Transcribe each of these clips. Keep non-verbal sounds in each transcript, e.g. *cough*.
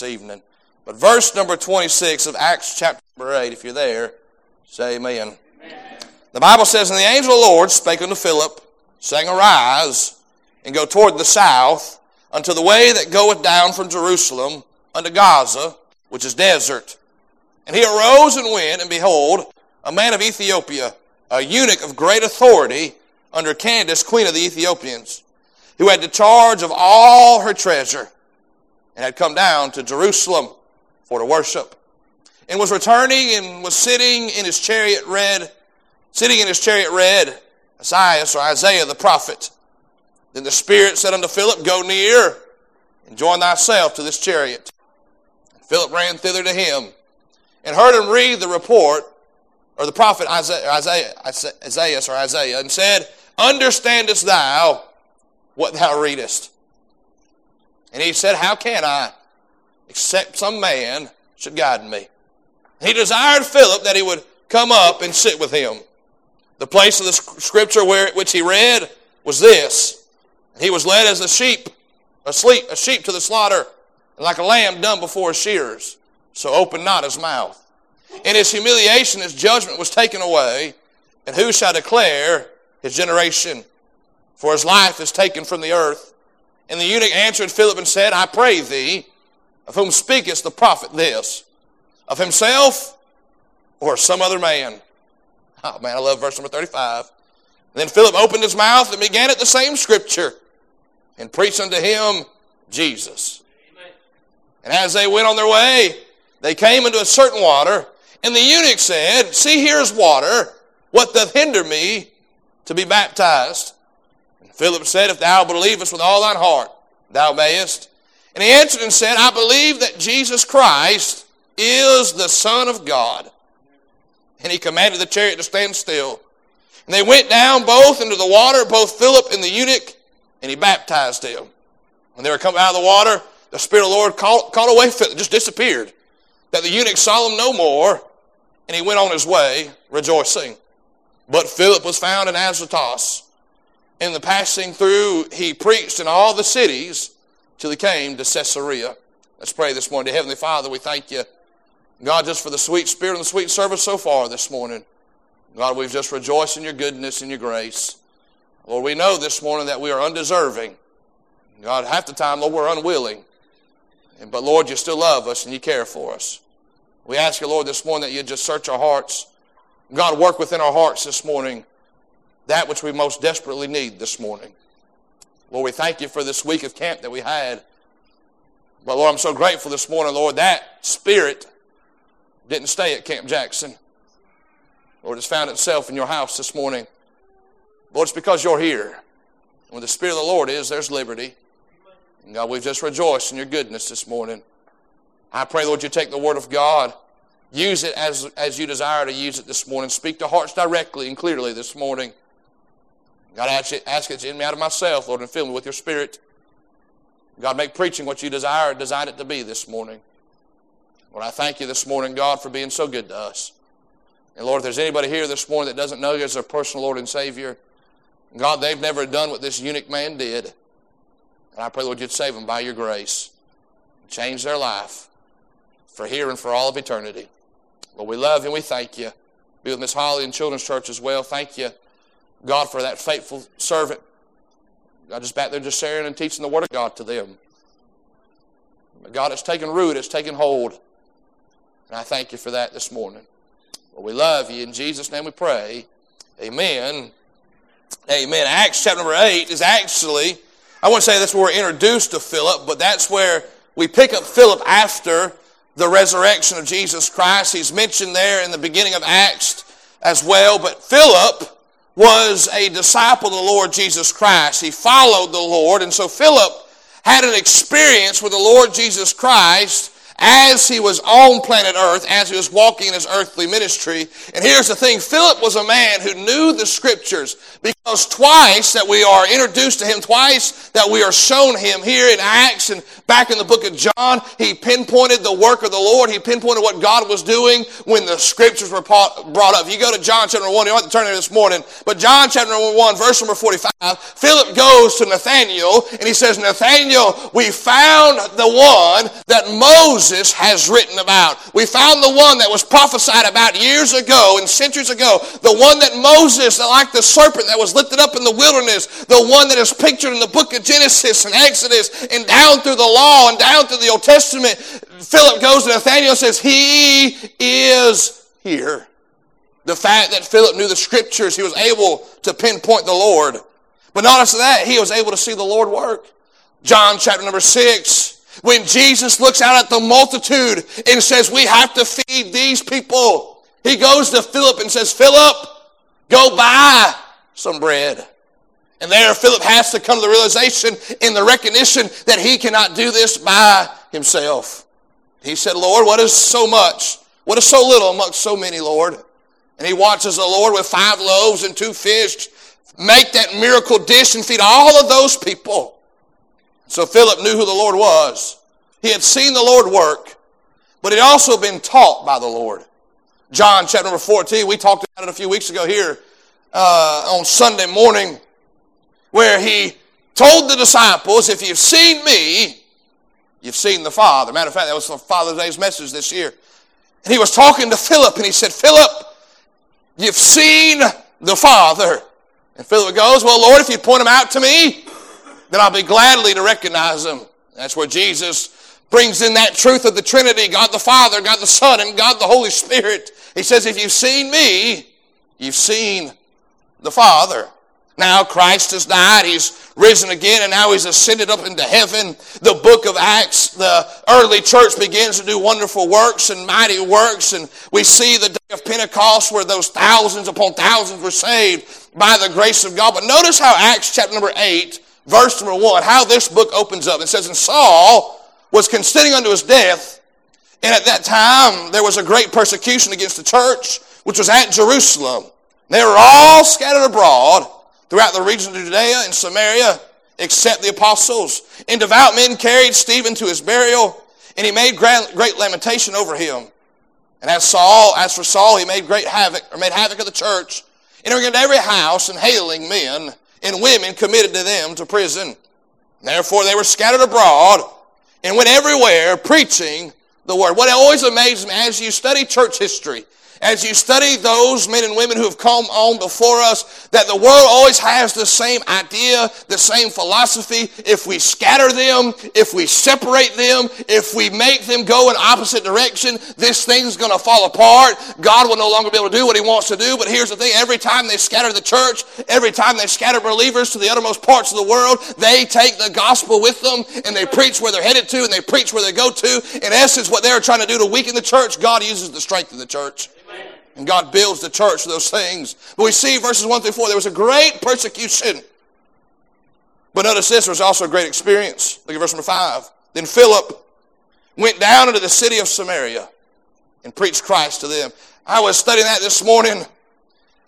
this evening. But verse number 26 of Acts chapter 8, if you're there, say amen. amen. The Bible says, And the angel of the Lord spake unto Philip, saying, Arise, and go toward the south, unto the way that goeth down from Jerusalem unto Gaza, which is desert. And he arose and went, and behold, a man of Ethiopia, a eunuch of great authority, under Candace, queen of the Ethiopians, who had the charge of all her treasure, and had come down to Jerusalem for to worship, and was returning and was sitting in his chariot read, sitting in his chariot read Isaiah or Isaiah the prophet. Then the Spirit said unto Philip, Go near and join thyself to this chariot. And Philip ran thither to him and heard him read the report, or the prophet Isaiah, Isaiah, Isaiah or Isaiah, and said, Understandest thou what thou readest? And he said, How can I, except some man should guide me? He desired Philip that he would come up and sit with him. The place of the scripture where, which he read was this. He was led as a sheep, asleep, a sheep to the slaughter, and like a lamb dumb before his. So open not his mouth. In his humiliation, his judgment was taken away. And who shall declare his generation, for his life is taken from the earth. And the eunuch answered Philip and said, I pray thee, of whom speakest the prophet this? Of himself or some other man? Oh man, I love verse number 35. Then Philip opened his mouth and began at the same scripture and preached unto him Jesus. And as they went on their way, they came into a certain water, and the eunuch said, See, here's water. What doth hinder me to be baptized? And Philip said, If thou believest with all thine heart, thou mayest. And he answered and said, I believe that Jesus Christ is the Son of God. And he commanded the chariot to stand still. And they went down both into the water, both Philip and the eunuch, and he baptized him. When they were coming out of the water, the Spirit of the Lord called, called away Philip, just disappeared. That the eunuch saw him no more, and he went on his way rejoicing. But Philip was found in Azotus. In the passing through, he preached in all the cities till he came to Caesarea. Let's pray this morning. Heavenly Father, we thank you, God, just for the sweet spirit and the sweet service so far this morning. God, we've just rejoiced in your goodness and your grace. Lord, we know this morning that we are undeserving. God, half the time, Lord, we're unwilling. But Lord, you still love us and you care for us. We ask you, Lord, this morning that you just search our hearts God, work within our hearts this morning that which we most desperately need this morning. Lord, we thank you for this week of camp that we had. But Lord, I'm so grateful this morning, Lord, that spirit didn't stay at Camp Jackson. Lord, it's found itself in your house this morning. Lord, it's because you're here. When the Spirit of the Lord is, there's liberty. And God, we've just rejoiced in your goodness this morning. I pray, Lord, you take the Word of God Use it as, as you desire to use it this morning. Speak to hearts directly and clearly this morning. God, ask it, ask it in me out of myself, Lord, and fill me with your spirit. God, make preaching what you desire design it to be this morning. Lord, I thank you this morning, God, for being so good to us. And Lord, if there's anybody here this morning that doesn't know you as their personal Lord and Savior, God, they've never done what this eunuch man did. And I pray, Lord, you'd save them by your grace. Change their life for here and for all of eternity. Lord, we love you and we thank you. Be with Miss Holly and Children's Church as well. Thank you, God, for that faithful servant. God, just back there just sharing and teaching the Word of God to them. God, it's taken root, it's taken hold. And I thank you for that this morning. Well, we love you. In Jesus' name we pray. Amen. Amen. Acts chapter number 8 is actually, I wouldn't say that's where we're introduced to Philip, but that's where we pick up Philip after the resurrection of Jesus Christ. He's mentioned there in the beginning of Acts as well. But Philip was a disciple of the Lord Jesus Christ. He followed the Lord. And so Philip had an experience with the Lord Jesus Christ as he was on planet earth, as he was walking in his earthly ministry. And here's the thing Philip was a man who knew the scriptures twice that we are introduced to him, twice that we are shown him here in Acts and back in the book of John, he pinpointed the work of the Lord. He pinpointed what God was doing when the scriptures were brought up. You go to John chapter 1, you don't have to turn there this morning, but John chapter 1, verse number 45, Philip goes to Nathanael and he says, Nathanael, we found the one that Moses has written about. We found the one that was prophesied about years ago and centuries ago. The one that Moses, like the serpent that was lifted up in the wilderness, the one that is pictured in the book of Genesis and Exodus and down through the law and down through the Old Testament. Philip goes to Nathanael and says, He is here. The fact that Philip knew the scriptures, he was able to pinpoint the Lord. But not notice that he was able to see the Lord work. John chapter number six, when Jesus looks out at the multitude and says, We have to feed these people, he goes to Philip and says, Philip, go buy some bread. And there, Philip has to come to the realization in the recognition that he cannot do this by himself. He said, Lord, what is so much? What is so little amongst so many, Lord? And he watches the Lord with five loaves and two fish make that miracle dish and feed all of those people. So Philip knew who the Lord was. He had seen the Lord work, but he'd also been taught by the Lord. John chapter number 14, we talked about it a few weeks ago here uh, on Sunday morning, where he told the disciples, If you've seen me, you've seen the Father. Matter of fact, that was the Father's Day's message this year. And he was talking to Philip, and he said, Philip, you've seen the Father. And Philip goes, Well, Lord, if you point him out to me, then I'll be gladly to recognize him. That's where Jesus brings in that truth of the Trinity God the Father, God the Son, and God the Holy Spirit. He says, If you've seen me, you've seen the Father. Now Christ has died. He's risen again and now he's ascended up into heaven. The book of Acts, the early church begins to do wonderful works and mighty works. And we see the day of Pentecost where those thousands upon thousands were saved by the grace of God. But notice how Acts chapter number 8, verse number 1, how this book opens up. It says, And Saul was consenting unto his death. And at that time, there was a great persecution against the church, which was at Jerusalem. They were all scattered abroad throughout the region of Judea and Samaria, except the apostles. And devout men carried Stephen to his burial, and he made great lamentation over him. And as Saul, as for Saul, he made great havoc, or made havoc of the church, entering into every house and hailing men and women committed to them to prison. Therefore they were scattered abroad and went everywhere preaching the word. What always amazes me as you study church history as you study those men and women who have come on before us, that the world always has the same idea, the same philosophy. If we scatter them, if we separate them, if we make them go in opposite direction, this thing's going to fall apart. God will no longer be able to do what he wants to do. But here's the thing. Every time they scatter the church, every time they scatter believers to the uttermost parts of the world, they take the gospel with them and they preach where they're headed to and they preach where they go to. In essence, what they're trying to do to weaken the church, God uses the strength of the church. And God builds the church for those things. But we see verses 1 through 4, there was a great persecution. But notice this, there was also a great experience. Look at verse number 5. Then Philip went down into the city of Samaria and preached Christ to them. I was studying that this morning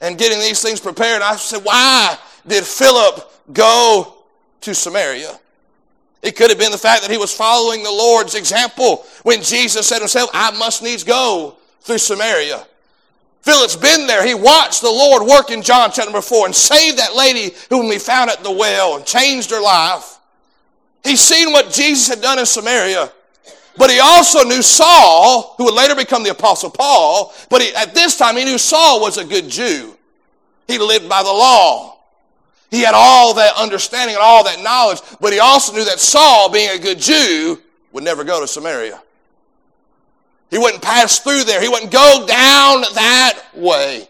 and getting these things prepared. I said, why did Philip go to Samaria? It could have been the fact that he was following the Lord's example when Jesus said himself, I must needs go through Samaria. Philip's been there. He watched the Lord work in John chapter number 4 and saved that lady whom we found at the well and changed her life. He's seen what Jesus had done in Samaria. But he also knew Saul, who would later become the apostle Paul, but he, at this time he knew Saul was a good Jew. He lived by the law. He had all that understanding and all that knowledge, but he also knew that Saul, being a good Jew, would never go to Samaria. He wouldn't pass through there. He wouldn't go down that way.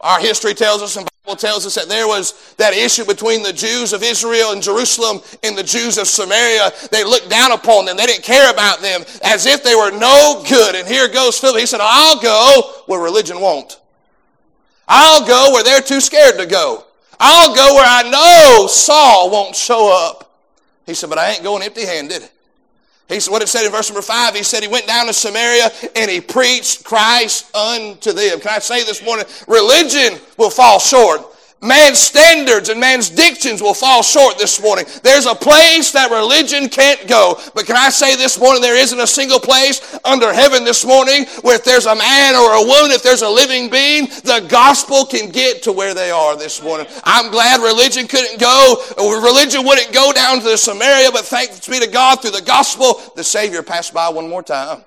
Our history tells us and Bible tells us that there was that issue between the Jews of Israel and Jerusalem and the Jews of Samaria. They looked down upon them. They didn't care about them as if they were no good. And here goes Philip. He said, I'll go where religion won't. I'll go where they're too scared to go. I'll go where I know Saul won't show up. He said, but I ain't going empty handed. He said, what it said in verse number five, he said he went down to Samaria and he preached Christ unto them. Can I say this morning, religion will fall short. Man's standards and man's dictions will fall short this morning. There's a place that religion can't go. But can I say this morning, there isn't a single place under heaven this morning where if there's a man or a woman, if there's a living being, the gospel can get to where they are this morning. I'm glad religion couldn't go, religion wouldn't go down to the Samaria, but thanks be to God through the gospel, the Savior passed by one more time.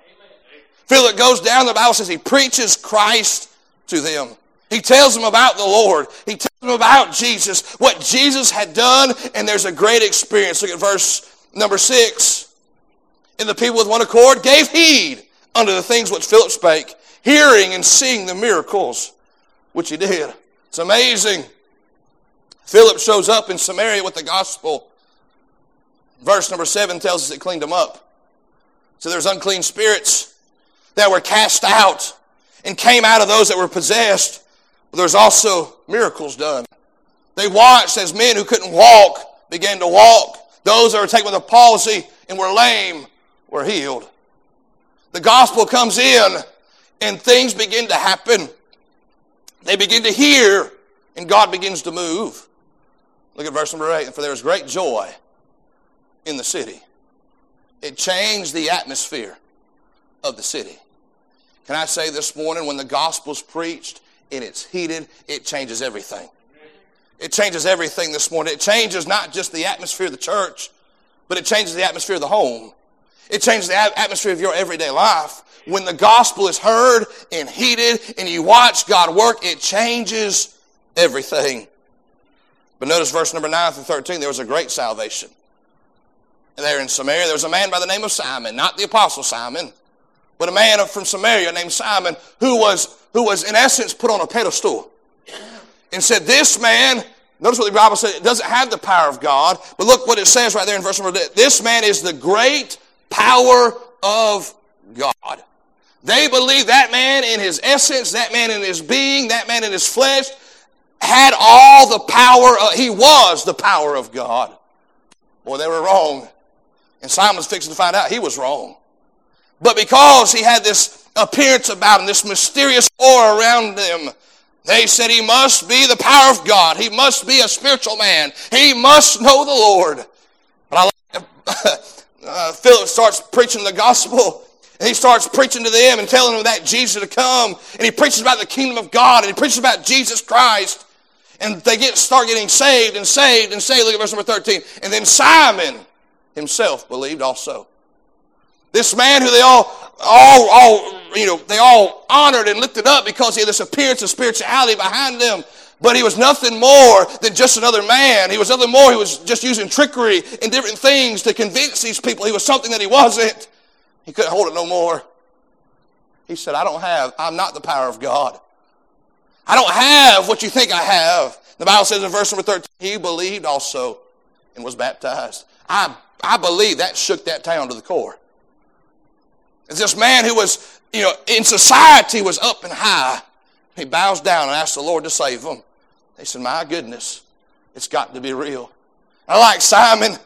Philip goes down, the Bible says he preaches Christ to them. He tells them about the Lord. He about Jesus, what Jesus had done, and there's a great experience. Look at verse number six. And the people with one accord gave heed unto the things which Philip spake, hearing and seeing the miracles which he did. It's amazing. Philip shows up in Samaria with the gospel. Verse number seven tells us it cleaned them up. So there's unclean spirits that were cast out and came out of those that were possessed. There's also miracles done. They watched as men who couldn't walk began to walk. Those that were taken with a palsy and were lame were healed. The gospel comes in and things begin to happen. They begin to hear and God begins to move. Look at verse number eight. For there was great joy in the city. It changed the atmosphere of the city. Can I say this morning, when the gospel's preached and it's heated, it changes everything. It changes everything this morning. It changes not just the atmosphere of the church, but it changes the atmosphere of the home. It changes the atmosphere of your everyday life. When the gospel is heard and heated and you watch God work, it changes everything. But notice verse number 9 through 13, there was a great salvation. There in Samaria, there was a man by the name of Simon, not the apostle Simon, but a man from Samaria named Simon who was, who was in essence put on a pedestal and said, This man, notice what the Bible says, it doesn't have the power of God, but look what it says right there in verse number This man is the great power of God. They believe that man in his essence, that man in his being, that man in his flesh had all the power, of, he was the power of God. Boy, they were wrong. And Simon's fixing to find out he was wrong. But because he had this appearance about him, this mysterious aura around him, they said he must be the power of God. He must be a spiritual man. He must know the Lord. But I like, *laughs* uh, Philip starts preaching the gospel. And he starts preaching to them and telling them that Jesus to come. And he preaches about the kingdom of God. And he preaches about Jesus Christ. And they get start getting saved and saved and saved. Look at verse number 13. And then Simon himself believed also. This man who they all, all, all, you know, they all honored and lifted up because he had this appearance of spirituality behind him. But he was nothing more than just another man. He was nothing more. He was just using trickery and different things to convince these people he was something that he wasn't. He couldn't hold it no more. He said, I don't have, I'm not the power of God. I don't have what you think I have. The Bible says in verse number 13, he believed also and was baptized. I, I believe that shook that town to the core. This man who was, you know, in society was up and high. He bows down and asks the Lord to save him. They said, My goodness, it's got to be real. I like Simon.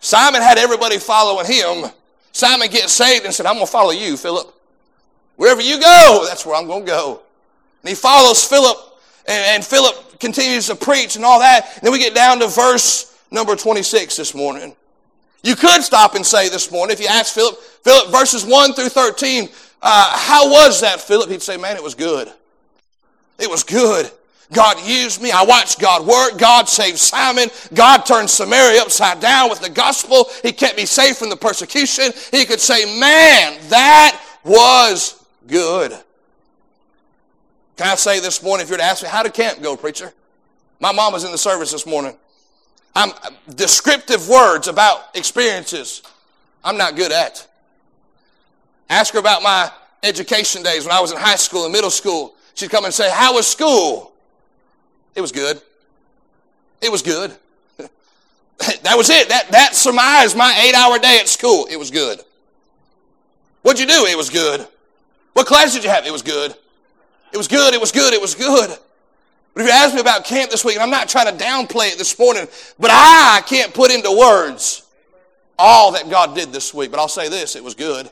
Simon had everybody following him. Simon gets saved and said, I'm going to follow you, Philip. Wherever you go, that's where I'm going to go. And he follows Philip, and, and Philip continues to preach and all that. And then we get down to verse number 26 this morning. You could stop and say this morning, if you ask Philip, Philip, verses 1 through 13, uh, how was that, Philip? He'd say, man, it was good. It was good. God used me. I watched God work. God saved Simon. God turned Samaria upside down with the gospel. He kept me safe from the persecution. He could say, man, that was good. Can I say this morning, if you were to ask me, how did camp go, preacher? My mom was in the service this morning. I'm descriptive words about experiences I'm not good at. Ask her about my education days when I was in high school and middle school. She'd come and say, How was school? It was good. It was good. *laughs* that was it. That, that surmised my eight hour day at school. It was good. What'd you do? It was good. What class did you have? It was good. It was good. It was good. It was good. But if you ask me about camp this week, and I'm not trying to downplay it this morning, but I can't put into words all that God did this week. But I'll say this, it was good.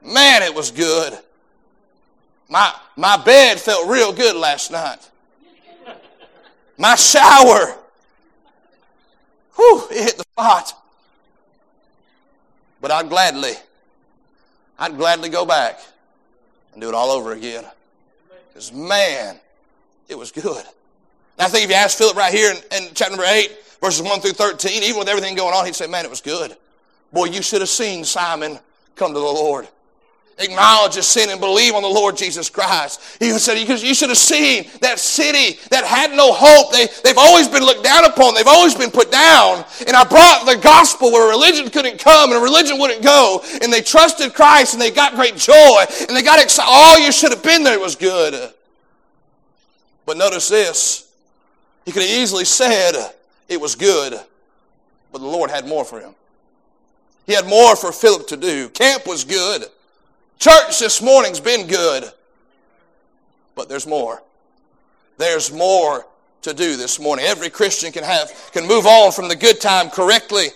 Man, it was good. My, my bed felt real good last night. my shower. Whew, it hit the spot. But I'd gladly, I'd gladly go back and do it all over again. Because man, it was good. And I think if you ask Philip right here in, in chapter number 8, verses 1 through 13, even with everything going on, he'd say, man, it was good. Boy, you should have seen Simon come to the Lord acknowledge his sin and believe on the Lord Jesus Christ. He said, you should have seen that city that had no hope. They, they've always been looked down upon. They've always been put down. And I brought the gospel where religion couldn't come and religion wouldn't go. And they trusted Christ and they got great joy and they got excited. All you should have been there It was good. But notice this. He could have easily said it was good, but the Lord had more for him. He had more for Philip to do. Camp was good. Church this morning's been good, but there's more. There's more to do this morning. Every Christian can have, can move on from the good time correctly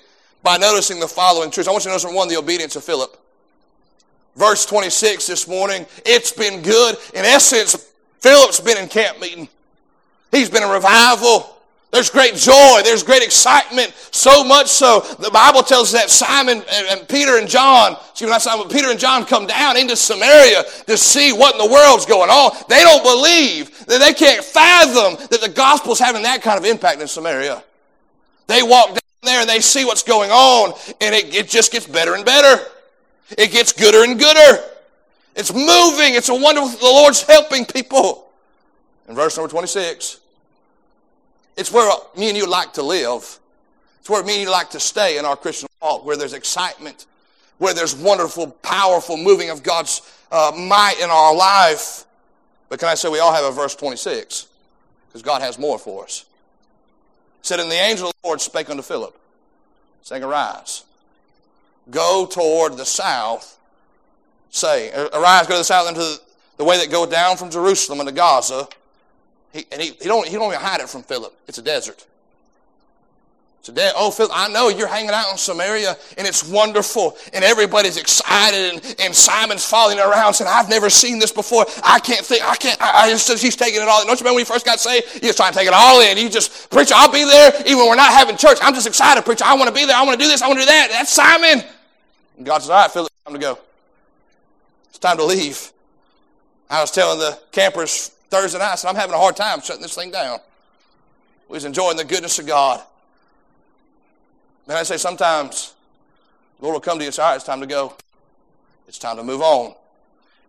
by noticing the following truths. I want you to notice one, the obedience of Philip. Verse 26 this morning, it's been good. In essence, Philip's been in camp meeting. He's been in revival. There's great joy. There's great excitement. So much so, the Bible tells us that Simon and, and Peter and John, excuse me, not Simon, Peter and John come down into Samaria to see what in the world's going on. They don't believe that they can't fathom that the gospel's having that kind of impact in Samaria. They walk down there and they see what's going on, and it, it just gets better and better. It gets gooder and gooder. It's moving. It's a wonderful, the Lord's helping people. In verse number 26, it's where me and you like to live. It's where me and you like to stay in our Christian walk, where there's excitement, where there's wonderful, powerful moving of God's uh, might in our life. But can I say we all have a verse 26? Because God has more for us. It said, And the angel of the Lord spake unto Philip, saying, Arise, go toward the south, say, Arise, go to the south into the way that go down from Jerusalem into Gaza, he, and he, he, don't, he don't even hide it from Philip. It's a desert. It's a de- oh, Philip, I know you're hanging out in Samaria and it's wonderful and everybody's excited and, and Simon's following around saying, I've never seen this before. I can't think, I can't, I, I just, he's taking it all in. Don't you remember when he first got saved? He was trying to take it all in. He just, preacher, I'll be there even when we're not having church. I'm just excited, preacher. I want to be there. I want to do this. I want to do that. That's Simon. And God says, all right, Philip, time to go. It's time to leave. I was telling the campers Thursday night. I said, I'm having a hard time shutting this thing down. We was enjoying the goodness of God. Then I say sometimes the Lord will come to you and say, all right, it's time to go. It's time to move on.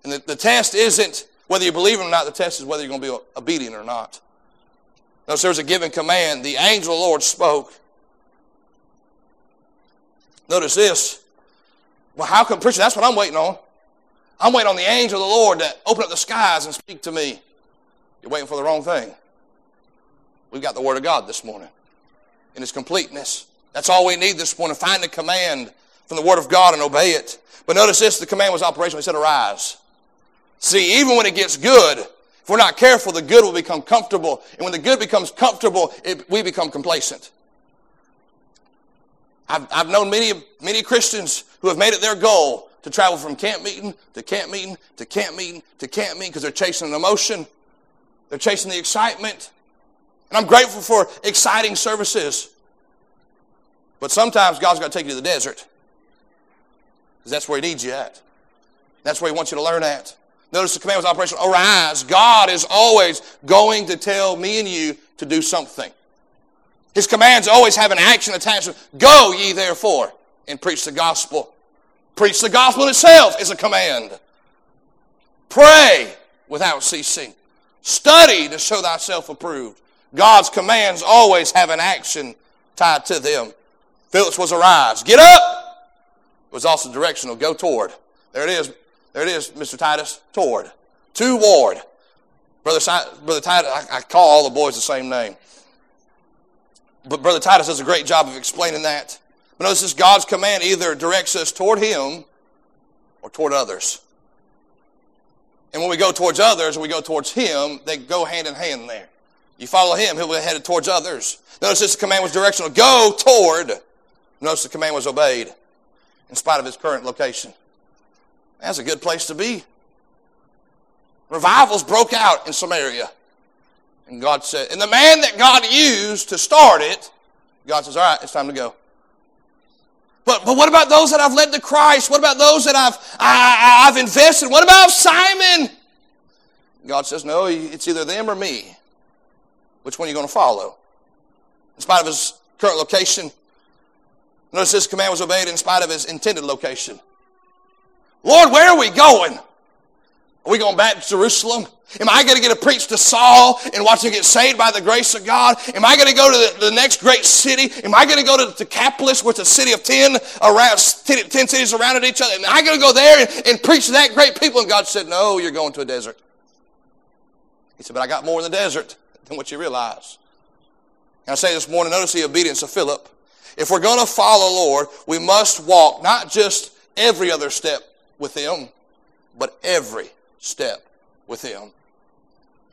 And the, the test isn't whether you believe Him or not. The test is whether you're going to be obedient or not. Notice there's a given command. The angel of the Lord spoke. Notice this. Well, how come, preacher, that's what I'm waiting on. I'm waiting on the angel of the Lord to open up the skies and speak to me. You're waiting for the wrong thing. We've got the Word of God this morning in its completeness. That's all we need this morning. Find the command from the Word of God and obey it. But notice this the command was operational. He said, Arise. See, even when it gets good, if we're not careful, the good will become comfortable. And when the good becomes comfortable, it, we become complacent. I've, I've known many, many Christians who have made it their goal to travel from camp meeting to camp meeting to camp meeting to camp meeting because they're chasing an emotion they're chasing the excitement. And I'm grateful for exciting services. But sometimes God's got to take you to the desert. Because that's where He needs you at. That's where He wants you to learn at. Notice the command was operational. Arise. God is always going to tell me and you to do something. His commands always have an action attached. Go ye therefore and preach the gospel. Preach the gospel itself is a command. Pray without ceasing. Study to show thyself approved. God's commands always have an action tied to them. Philip's was arise. Get up! It was also directional. Go toward. There it is. There it is, Mr. Titus. Toward. Toward. Brother, Brother Titus, I, I call all the boys the same name. But Brother Titus does a great job of explaining that. But notice this God's command either directs us toward Him or toward others. And when we go towards others, we go towards Him, they go hand in hand there. You follow Him, He'll be headed towards others. Notice this command was directional. Go toward. Notice the command was obeyed in spite of its current location. That's a good place to be. Revivals broke out in Samaria. And God said, and the man that God used to start it, God says, all right, it's time to go. But, but what about those that I've led to Christ? What about those that I've, I, I've invested? What about Simon? God says, no, it's either them or me. Which one are you going to follow? In spite of his current location, notice his command was obeyed in spite of his intended location. Lord, where are we going? Are we going back to Jerusalem? Am I going to get to preach to Saul and watch him get saved by the grace of God? Am I going to go to the, the next great city? Am I going to go to Decapolis, which is a city of 10, around, 10, 10 cities surrounded each other? Am I going to go there and, and preach to that great people? And God said, no, you're going to a desert. He said, but I got more in the desert than what you realize. And I say this morning, notice the obedience of Philip. If we're going to follow Lord, we must walk not just every other step with Him, but every step with him.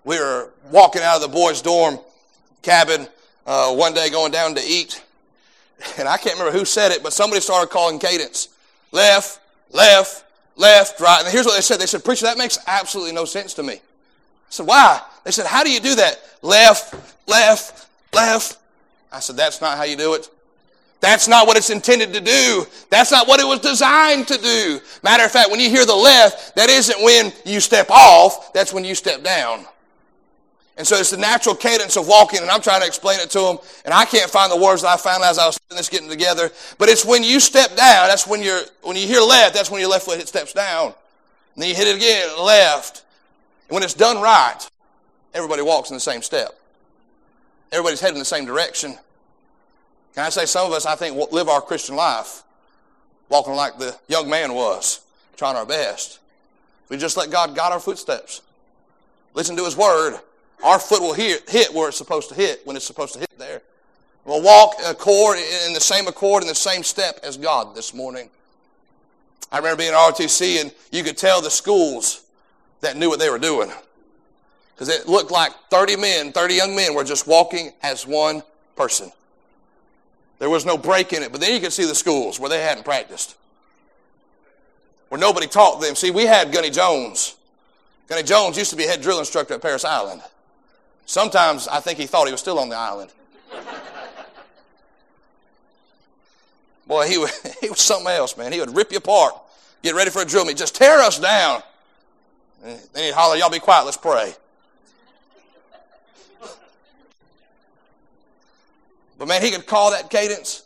We were walking out of the boys' dorm cabin uh, one day going down to eat, and I can't remember who said it, but somebody started calling cadence. Left, left, left, right. And here's what they said. They said, Preacher, that makes absolutely no sense to me. I said, Why? They said, How do you do that? Left, left, left. I said, That's not how you do it. That's not what it's intended to do. That's not what it was designed to do. Matter of fact, when you hear the left, that isn't when you step off, that's when you step down. And so it's the natural cadence of walking, and I'm trying to explain it to them, and I can't find the words that I found as I was this getting together. But it's when you step down, that's when you're, when you hear left, that's when your left foot steps down. And then you hit it again, left. And when it's done right, everybody walks in the same step. Everybody's heading in the same direction. Can I say some of us, I think, live our Christian life walking like the young man was, trying our best. We just let God guide our footsteps. Listen to His Word. Our foot will hit, hit where it's supposed to hit when it's supposed to hit there. We'll walk accord in the same accord in the same step as God this morning. I remember being at RTC and you could tell the schools that knew what they were doing. Because it looked like 30 men, 30 young men were just walking as one person. There was no break in it. But then you could see the schools where they hadn't practiced, where nobody taught them. See, we had Gunny Jones. Gunny Jones used to be head drill instructor at Parris Island. Sometimes I think he thought he was still on the island. *laughs* Boy, he, was, *laughs* he was something else, man. He would rip you apart, get ready for a drill meet, just tear us down. And then he'd holler, Y'all be quiet, let's pray. But man, he could call that cadence.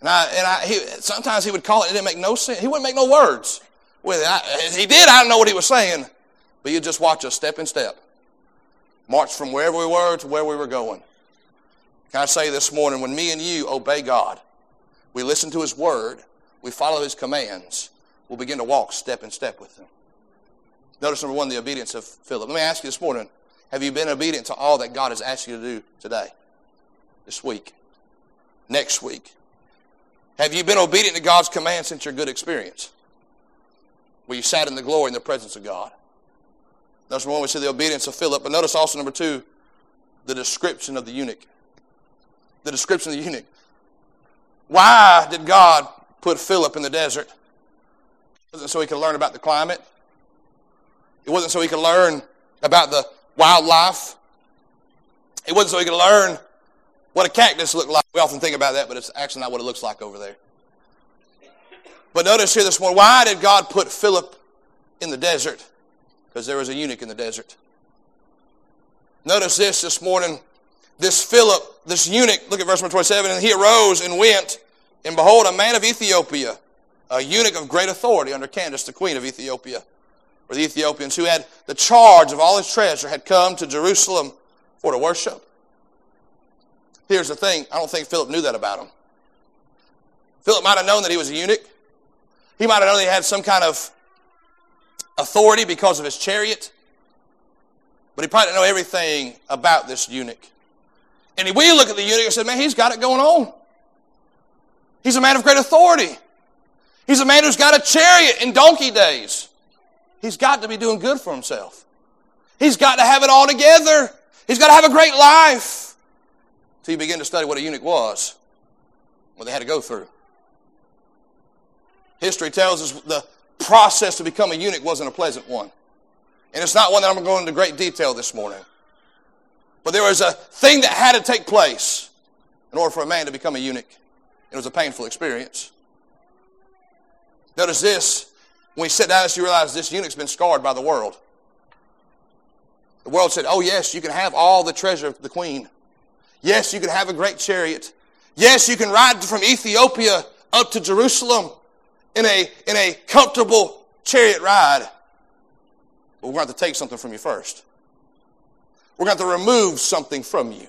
And I, and I, he, sometimes he would call it, it didn't make no sense. He wouldn't make no words with it. I, he did, I don't know what he was saying. But you just watch us step in step. March from wherever we were to where we were going. Can I say this morning, when me and you obey God, we listen to His Word, we follow His commands, we'll begin to walk step in step with Him. Notice number one, the obedience of Philip. Let me ask you this morning, have you been obedient to all that God has asked you to do today, this week? Next week. Have you been obedient to God's command since your good experience? Where you sat in the glory in the presence of God. That's one we see the obedience of Philip. But notice also number two, the description of the eunuch. The description of the eunuch. Why did God put Philip in the desert? It wasn't so he could learn about the climate. It wasn't so he could learn about the wildlife. It wasn't so he could learn what a cactus looked like. We often think about that, but it's actually not what it looks like over there. But notice here this morning, why did God put Philip in the desert? Because there was a eunuch in the desert. Notice this this morning. This Philip, this eunuch, look at verse number 27, and he arose and went, and behold, a man of Ethiopia, a eunuch of great authority under Candace, the queen of Ethiopia, or the Ethiopians, who had the charge of all his treasure, had come to Jerusalem for to worship. Here's the thing I don't think Philip knew that about him. Philip might have known that he was a eunuch. He might have known he had some kind of authority because of his chariot. But he probably didn't know everything about this eunuch. And we look at the eunuch and say, man, he's got it going on. He's a man of great authority. He's a man who's got a chariot in donkey days. He's got to be doing good for himself. He's got to have it all together. He's got to have a great life. So you begin to study what a eunuch was, what they had to go through. History tells us the process to become a eunuch wasn't a pleasant one. And it's not one that I'm going to go into great detail this morning. But there was a thing that had to take place in order for a man to become a eunuch. It was a painful experience. Notice this. When you sit down, you realize this eunuch's been scarred by the world. The world said, Oh, yes, you can have all the treasure of the queen. Yes, you can have a great chariot. Yes, you can ride from Ethiopia up to Jerusalem in a, in a comfortable chariot ride. But we're going to have to take something from you first. We're going to have to remove something from you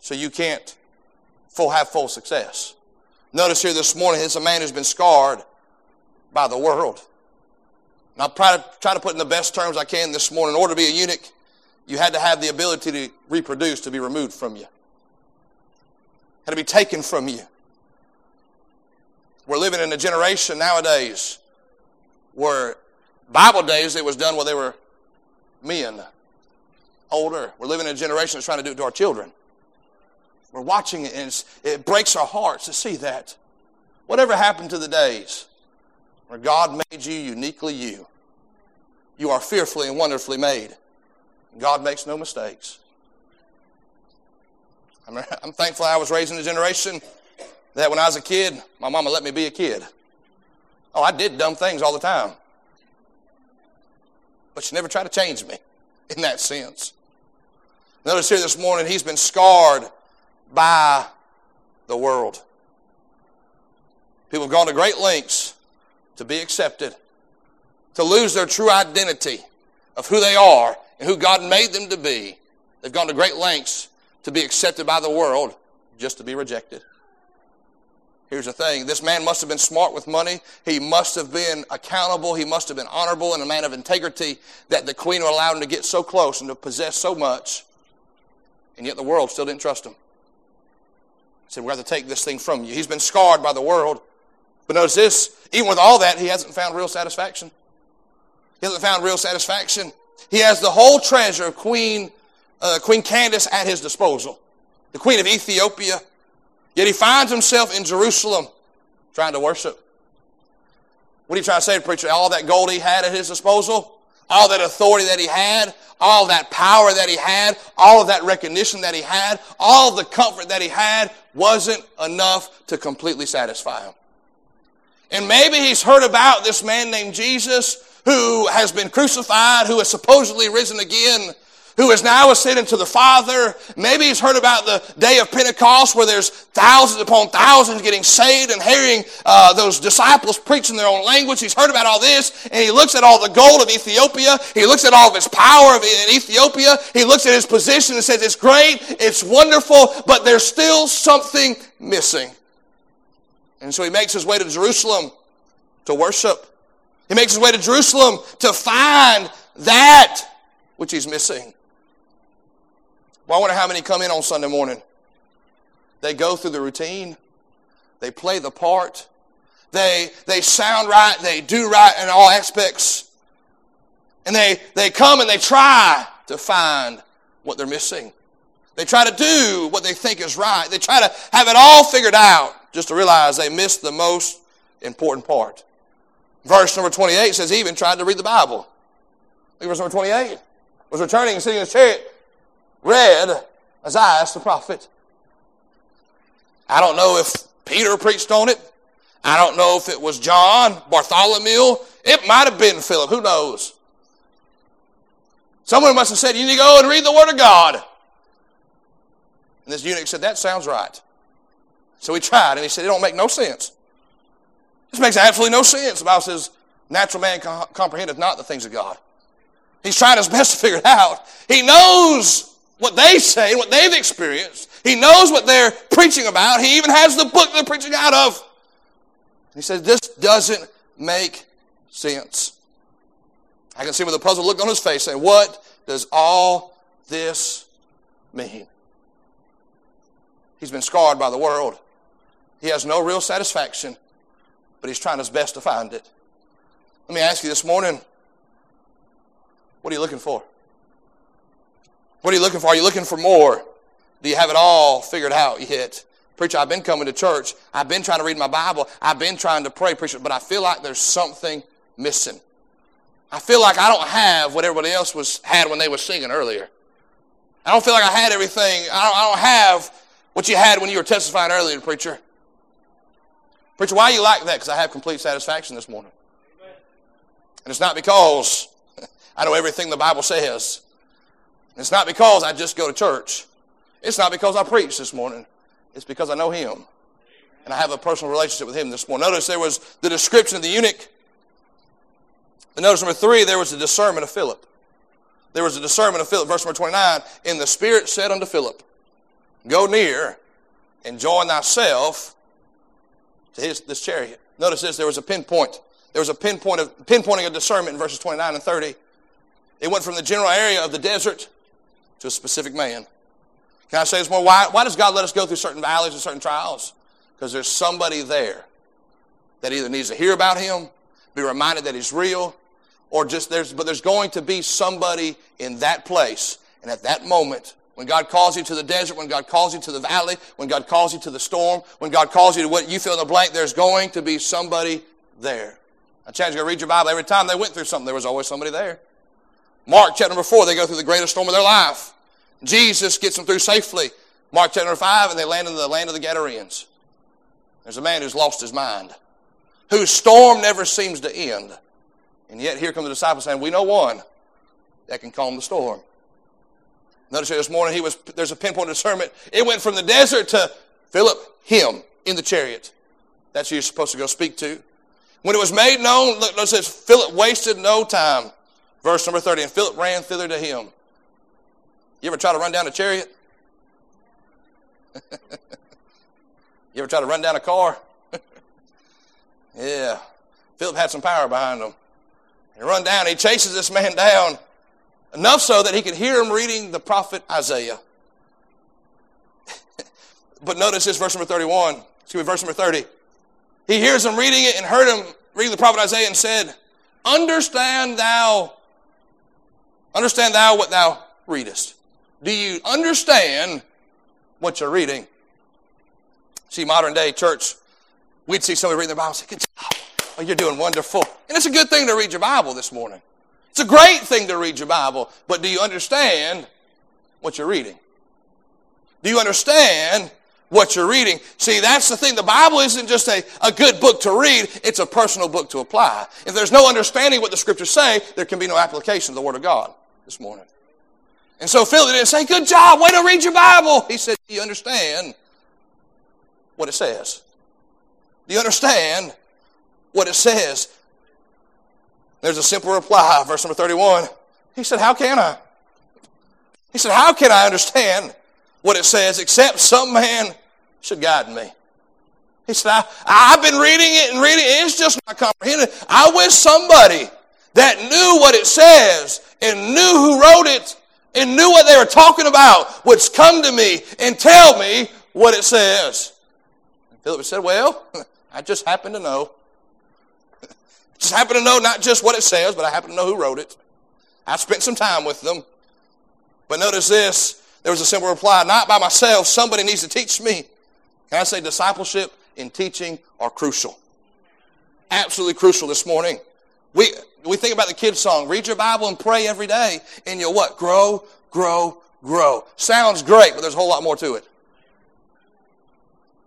so you can't full, have full success. Notice here this morning, it's a man who's been scarred by the world. And I'll try to, try to put in the best terms I can this morning. In order to be a eunuch, you had to have the ability to reproduce to be removed from you. Had to be taken from you. We're living in a generation nowadays where Bible days it was done while they were men, older. We're living in a generation that's trying to do it to our children. We're watching it and it breaks our hearts to see that. Whatever happened to the days where God made you uniquely you? You are fearfully and wonderfully made. God makes no mistakes. *laughs* I'm, thankful I was raised in a generation that when I was a kid, my mama let me be a kid. Oh, I did dumb things all the time. But she never tried to change me *laughs* in that sense. Notice here this morning, he's been scarred by the world. People have gone to great lengths to be accepted, to lose their true identity of who they are and who God made them to be. They've gone to great lengths to be accepted by the world just to be rejected. Here's the thing this man must have been smart with money. He must have been accountable. He must have been honorable and a man of integrity that the queen would allow him to get so close and to possess so much. And yet the world still didn't trust him. He said, We're going to take this thing from you. He's been scarred by the world. But notice this even with all that, he hasn't found real satisfaction. He hasn't found real satisfaction. He has the whole treasure of Queen, uh, Queen Candace at his disposal, the Queen of Ethiopia. Yet he finds himself in Jerusalem trying to worship. What are you trying to say, preacher? All that gold he had at his disposal, all that authority that he had, all that power that he had, all of that recognition that he had, all the comfort that he had wasn't enough to completely satisfy him. And maybe he's heard about this man named Jesus who has been crucified, who has supposedly risen again, who is now ascended to the Father. Maybe he's heard about the day of Pentecost where there's thousands upon thousands getting saved and hearing uh, those disciples preach in their own language. He's heard about all this and he looks at all the gold of Ethiopia. He looks at all of his power in Ethiopia. He looks at his position and says, it's great, it's wonderful, but there's still something missing. And so he makes his way to Jerusalem to worship. He makes his way to Jerusalem to find that which he's missing. Well, I wonder how many come in on Sunday morning. They go through the routine, they play the part, they, they sound right, they do right in all aspects, and they, they come and they try to find what they're missing. They try to do what they think is right. They try to have it all figured out just to realize they missed the most important part. Verse number 28 says he even tried to read the Bible. Look at verse number 28. Was returning and sitting in his chariot, read Isaiah the prophet. I don't know if Peter preached on it. I don't know if it was John, Bartholomew. It might have been Philip. Who knows? Someone must have said, You need to go and read the Word of God. And this eunuch said, That sounds right. So he tried, and he said, It don't make no sense. This makes absolutely no sense. The Bible says, Natural man comprehendeth not the things of God. He's trying his best to figure it out. He knows what they say, what they've experienced. He knows what they're preaching about. He even has the book they're preaching out of. He says, This doesn't make sense. I can see with a puzzled look on his face saying, What does all this mean? He's been scarred by the world. He has no real satisfaction, but he's trying his best to find it. Let me ask you this morning what are you looking for? What are you looking for? Are you looking for more? Do you have it all figured out yet? Preacher, I've been coming to church. I've been trying to read my Bible. I've been trying to pray, preacher, but I feel like there's something missing. I feel like I don't have what everybody else was had when they were singing earlier. I don't feel like I had everything. I don't, I don't have what you had when you were testifying earlier, preacher. Preacher, why you like that? Because I have complete satisfaction this morning. And it's not because *laughs* I know everything the Bible says. It's not because I just go to church. It's not because I preach this morning. It's because I know Him. And I have a personal relationship with Him this morning. Notice there was the description of the eunuch. And notice number three, there was the discernment of Philip. There was a discernment of Philip. Verse number 29, and the Spirit said unto Philip, Go near and join thyself to his, this chariot. Notice this, there was a pinpoint. There was a pinpoint of, pinpointing of discernment in verses 29 and 30. It went from the general area of the desert to a specific man. Can I say this more? Why, why does God let us go through certain valleys and certain trials? Because there's somebody there that either needs to hear about him, be reminded that he's real, or just there's, but there's going to be somebody in that place. And at that moment, when God calls you to the desert, when God calls you to the valley, when God calls you to the storm, when God calls you to what you fill in the blank, there's going to be somebody there. I challenge you to read your Bible. Every time they went through something, there was always somebody there. Mark chapter number four, they go through the greatest storm of their life. Jesus gets them through safely. Mark chapter number five, and they land in the land of the Gadarenes. There's a man who's lost his mind, whose storm never seems to end. And yet here come the disciples saying, We know one that can calm the storm. Notice this morning he was there's a pinpoint discernment. It went from the desert to Philip, him, in the chariot. That's who you're supposed to go speak to. When it was made known, look, notice this, Philip wasted no time. Verse number 30, and Philip ran thither to him. You ever try to run down a chariot? *laughs* you ever try to run down a car? *laughs* yeah. Philip had some power behind him. He run down, he chases this man down, enough so that he could hear him reading the prophet Isaiah. *laughs* but notice this, verse number 31. Excuse me, verse number 30. He hears him reading it and heard him reading the prophet Isaiah and said, Understand thou, understand thou what thou readest. Do you understand what you're reading? See, modern day church, we'd see somebody reading their Bible and say, Good job. Oh, you're doing wonderful. And it's a good thing to read your Bible this morning. It's a great thing to read your Bible, but do you understand what you're reading? Do you understand what you're reading? See, that's the thing. The Bible isn't just a, a good book to read, it's a personal book to apply. If there's no understanding what the scriptures say, there can be no application of the Word of God this morning. And so Philip didn't say, Good job, way to read your Bible. He said, Do you understand what it says? Do you understand what it says? There's a simple reply, verse number 31. He said, How can I? He said, How can I understand what it says except some man should guide me? He said, I, have been reading it and reading it. It's just not comprehended. I wish somebody that knew what it says and knew who wrote it and knew what they were talking about would come to me and tell me what it says. And Philip said, Well, *laughs* I just happen to know. Just happen to know not just what it says, but I happen to know who wrote it. I spent some time with them. But notice this there was a simple reply not by myself, somebody needs to teach me. Can I say discipleship and teaching are crucial? Absolutely crucial this morning. We, we think about the kids' song, read your Bible and pray every day, and you'll what? Grow, grow, grow. Sounds great, but there's a whole lot more to it.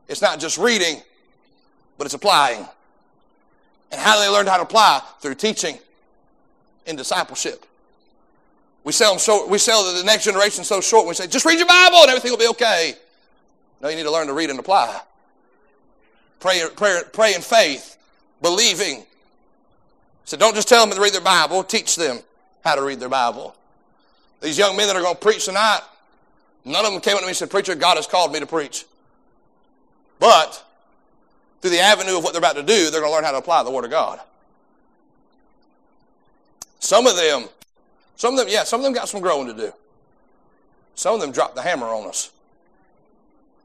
It's not just reading, but it's applying. And how do they learn how to apply? Through teaching and discipleship. We sell them so we sell the next generation so short. We say, just read your Bible and everything will be okay. No, you need to learn to read and apply. Pray, pray, pray in faith, believing, so don't just tell them to read their Bible, teach them how to read their Bible. These young men that are going to preach tonight, none of them came up to me and said, Preacher, God has called me to preach. But through the avenue of what they're about to do, they're going to learn how to apply the Word of God. Some of them, some of them, yeah, some of them got some growing to do. Some of them dropped the hammer on us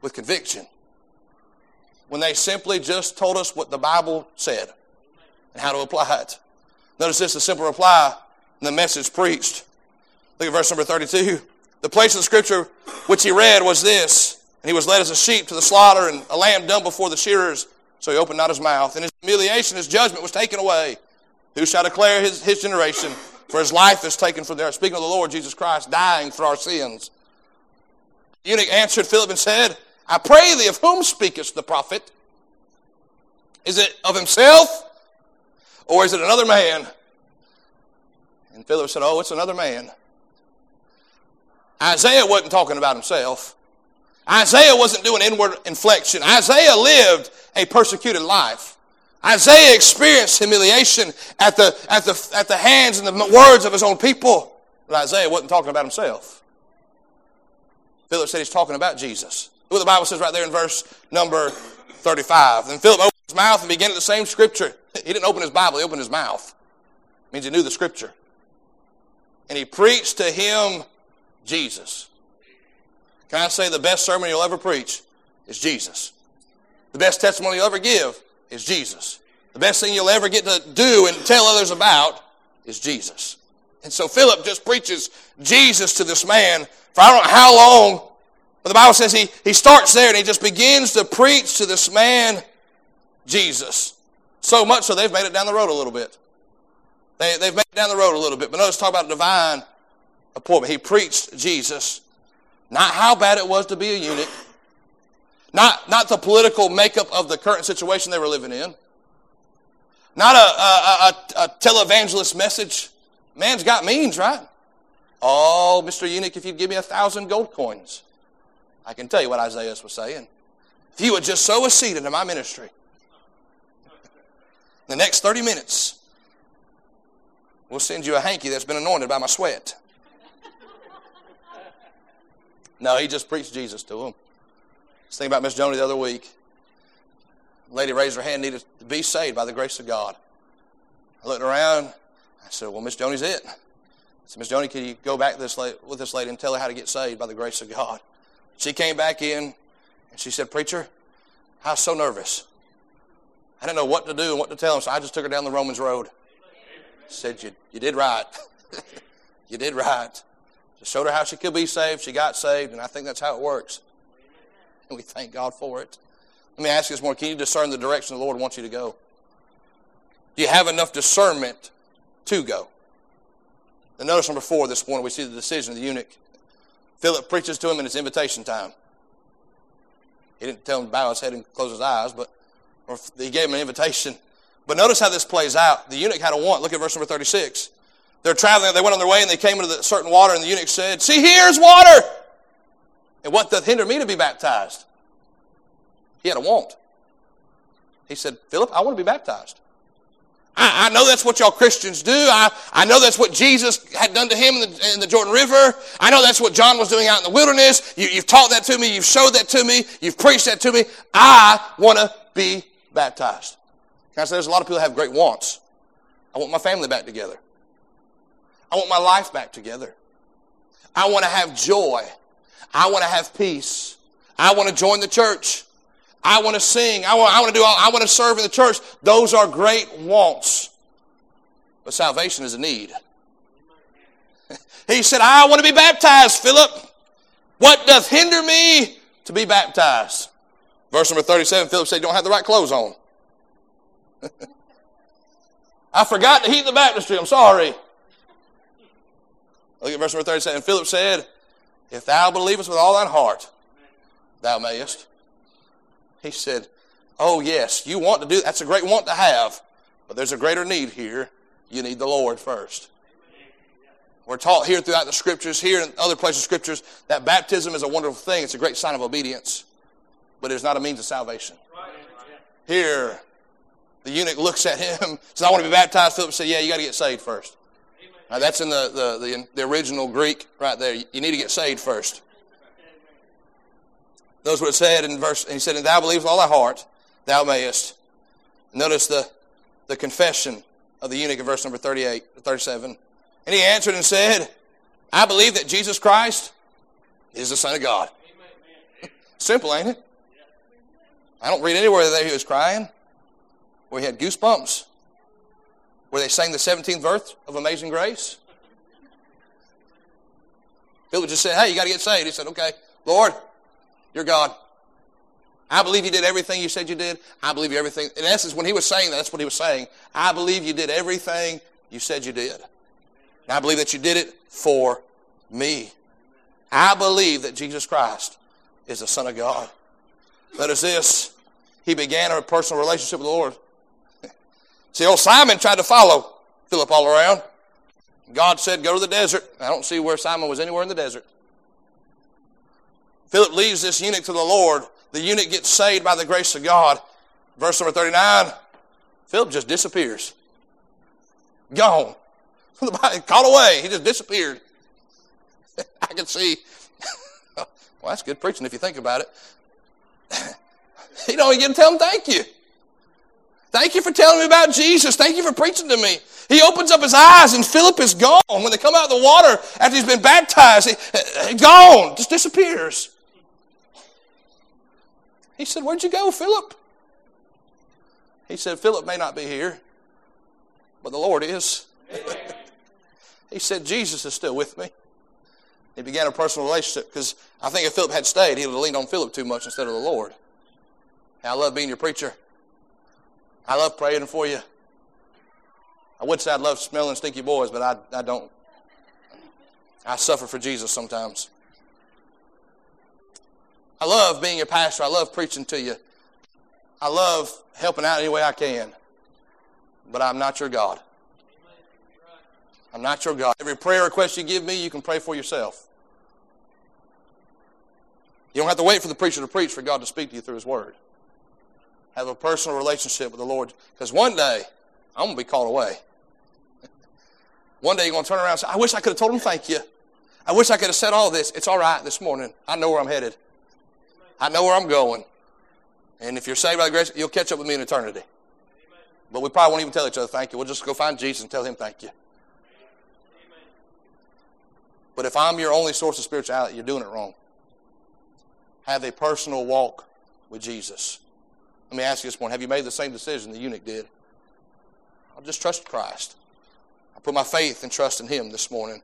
with conviction when they simply just told us what the Bible said and how to apply it. Notice this, a simple reply in the message preached. Look at verse number 32. The place of the scripture which he read was this, and he was led as a sheep to the slaughter, and a lamb dumb before the shearers, so he opened not his mouth. And his humiliation, his judgment was taken away. Who shall declare his, his generation? For his life is taken from there. Speaking of the Lord Jesus Christ, dying for our sins, The eunuch answered Philip and said, I pray thee, of whom speakest the prophet? Is it of himself? Or is it another man? And Philip said, Oh, it's another man. Isaiah wasn't talking about himself. Isaiah wasn't doing inward inflection. Isaiah lived a persecuted life. Isaiah experienced humiliation at the, at the, at the hands and the words of his own people. But Isaiah wasn't talking about himself. Philip said he's talking about Jesus. Look what the Bible says right there in verse number 35. Then Philip opened his mouth and began at the same scripture. *laughs* He didn't open his Bible, he opened his mouth. It means he knew the scripture. And he preached to him Jesus. Can I say the best sermon you'll ever preach is Jesus? The best testimony you'll ever give is Jesus. The best thing you'll ever get to do and tell others about is Jesus. And so Philip just preaches Jesus to this man for I don't know how long. But the Bible says he, he starts there and he just begins to preach to this man Jesus. So much so they've made it down the road a little bit. They, they've made it down the road a little bit. But notice talk about divine appointment. He preached Jesus. Not how bad it was to be a eunuch. Not, not the political makeup of the current situation they were living in. Not a, a, a, a televangelist message. Man's got means, right? Oh, Mr. Eunuch, if you'd give me a thousand gold coins, I can tell you what Isaiah was saying. If you would just sow a seed into my ministry, the next 30 minutes, we'll send you a hanky that's been anointed by my sweat. No, he just preached Jesus to him. Was thinking about Miss Joni the other week. Lady raised her hand, needed to be saved by the grace of God. I looked around. I said, Well, Miss Joni's it. I said, Miss Joni, can you go back this lady, with this lady and tell her how to get saved by the grace of God? She came back in and she said, Preacher, I was so nervous. I didn't know what to do and what to tell him, so I just took her down the Romans Road. Said, You, you did right. *laughs* you did right. Just showed her how she could be saved. She got saved, and I think that's how it works. And we thank God for it. Let me ask you this more. Can you discern the direction the Lord wants you to go? Do you have enough discernment to go? Then notice number four this morning, we see the decision of the eunuch. Philip preaches to him in his invitation time. He didn't tell him to bow his head and close his eyes, but he gave him an invitation. But notice how this plays out. The eunuch had a want. Look at verse number 36. They're traveling, they went on their way and they came into the certain water, and the eunuch said, See, here's water! And what doth hinder me to be baptized? He had a want. He said, Philip, I want to be baptized. I, I, know that's what y'all Christians do. I, I know that's what Jesus had done to him in the, in the Jordan River. I know that's what John was doing out in the wilderness. You, you've taught that to me. You've showed that to me. You've preached that to me. I want to be baptized. Say there's a lot of people have great wants. I want my family back together. I want my life back together. I want to have joy. I want to have peace. I want to join the church. I want to sing. I want, I want to do all, I want to serve in the church. Those are great wants. But salvation is a need. *laughs* he said, I want to be baptized, Philip. What doth hinder me to be baptized? Verse number 37, Philip said, You don't have the right clothes on. *laughs* I forgot to heat the baptistry. I'm sorry. Look at verse number 37. And Philip said, If thou believest with all thine heart, thou mayest. He said, Oh, yes, you want to do that's a great want to have, but there's a greater need here. You need the Lord first. We're taught here throughout the scriptures, here and other places scriptures, that baptism is a wonderful thing. It's a great sign of obedience, but it's not a means of salvation. Here, the eunuch looks at him, *laughs* says, I want to be baptized. Philip said, Yeah, you got to get saved first. Now, that's in the, the, the, the, original Greek right there. You need to get saved first. What it said in verse, he said, And thou believest all thy heart, thou mayest. Notice the, the confession of the eunuch in verse number 38, 37. And he answered and said, I believe that Jesus Christ is the Son of God. *laughs* Simple, ain't it? I don't read anywhere that he was crying, he had goosebumps where they sang the 17th verse of Amazing Grace? Philip just said, Hey, you got to get saved. He said, Okay, Lord, you're God. I believe you did everything you said you did. I believe you everything. In essence, when he was saying that, that's what he was saying. I believe you did everything you said you did. And I believe that you did it for me. I believe that Jesus Christ is the Son of God. That is this. He began a personal relationship with the Lord. See, old Simon tried to follow Philip all around. God said, Go to the desert. I don't see where Simon was anywhere in the desert. Philip leaves this eunuch to the Lord. The eunuch gets saved by the grace of God. Verse number 39 Philip just disappears. Gone. *laughs* Caught away. He just disappeared. *laughs* I can see. *laughs* well, that's good preaching if you think about it. he don't even get to tell him thank you. Thank you for telling me about Jesus. Thank you for preaching to me. He opens up his eyes and Philip is gone. When they come out of the water after he's been baptized, he, uh, uh, gone, just disappears. He said, Where'd you go, Philip? He said, Philip may not be here, but the Lord is. *laughs* he said, Jesus is still with me. He began a personal relationship because I think if Philip had stayed, he would have leaned on Philip too much instead of the Lord. I love being your preacher. I love praying for you. I would say I love smelling stinky boys, but I, I don't. I suffer for Jesus sometimes. I love being your pastor. I love preaching to you. I love helping out any way I can. But I'm not your God. I'm not your God. Every prayer request you give me, you can pray for yourself. You don't have to wait for the preacher to preach for God to speak to you through His Word. Have a personal relationship with the Lord. Because one day, I'm going to be called away. *laughs* one day you're going to turn around and say, I wish I could have told him thank you. I wish I could have said all this. It's all right this morning. I know where I'm headed. I know where I'm going. And if you're saved by the grace, you'll catch up with me in eternity. But we probably won't even tell each other thank you. We'll just go find Jesus and tell him thank you. But if I'm your only source of spirituality, you're doing it wrong. Have a personal walk with Jesus. Let me ask you this morning have you made the same decision the eunuch did? I'll just trust Christ. I put my faith and trust in Him this morning.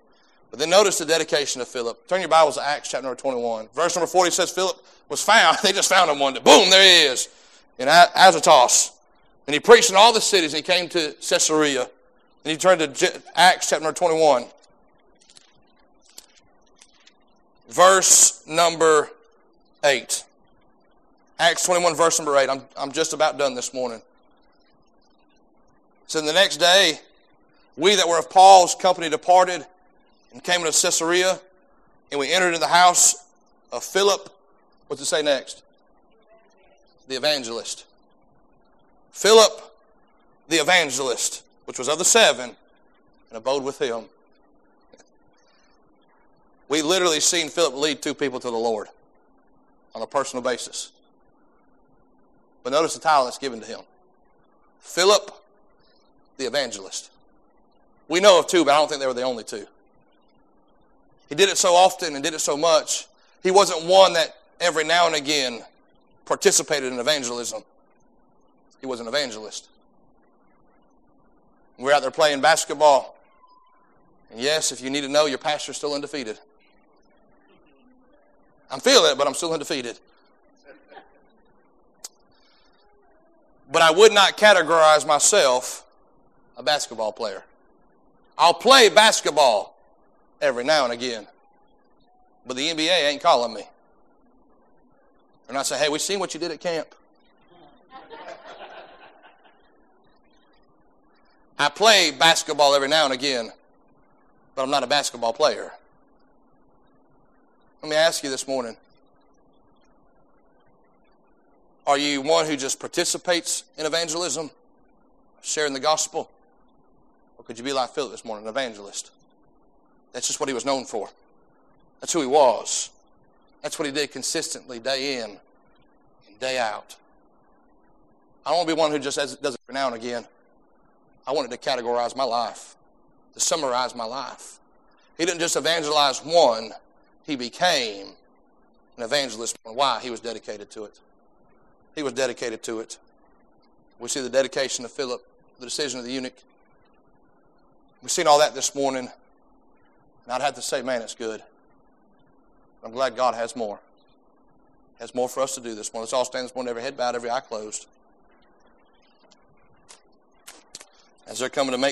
But then notice the dedication of Philip. Turn your Bibles to Acts chapter number 21. Verse number 40 says Philip was found. *laughs* They just found him one day. Boom, there he is in Azotus. And he preached in all the cities and he came to Caesarea. And he turned to Acts chapter number 21. Verse number 8. Acts 21, verse number 8. I'm, I'm just about done this morning. So the next day, we that were of Paul's company departed and came into Caesarea, and we entered into the house of Philip. What's it say next? The evangelist. Philip, the evangelist, which was of the seven, and abode with him. We literally seen Philip lead two people to the Lord on a personal basis. But notice the title that's given to him Philip the Evangelist. We know of two, but I don't think they were the only two. He did it so often and did it so much. He wasn't one that every now and again participated in evangelism. He was an evangelist. We're out there playing basketball. And yes, if you need to know, your pastor's still undefeated. I'm feeling it, but I'm still undefeated. But I would not categorize myself a basketball player. I'll play basketball every now and again, but the NBA ain't calling me. They're not saying, hey, we've seen what you did at camp. *laughs* I play basketball every now and again, but I'm not a basketball player. Let me ask you this morning are you one who just participates in evangelism, sharing the gospel? Or could you be like Philip this morning, an evangelist? That's just what he was known for. That's who he was. That's what he did consistently, day in and day out. I don't want to be one who just does it every now and again. I wanted to categorize my life, to summarize my life. He didn't just evangelize one, he became an evangelist. Why? He was dedicated to it. He was dedicated to it. We see the dedication of Philip, the decision of the eunuch. We've seen all that this morning. And I'd have to say, man, it's good. I'm glad God has more. Has more for us to do this morning. Let's all stand this morning, every head bowed, every eye closed. As they're coming to make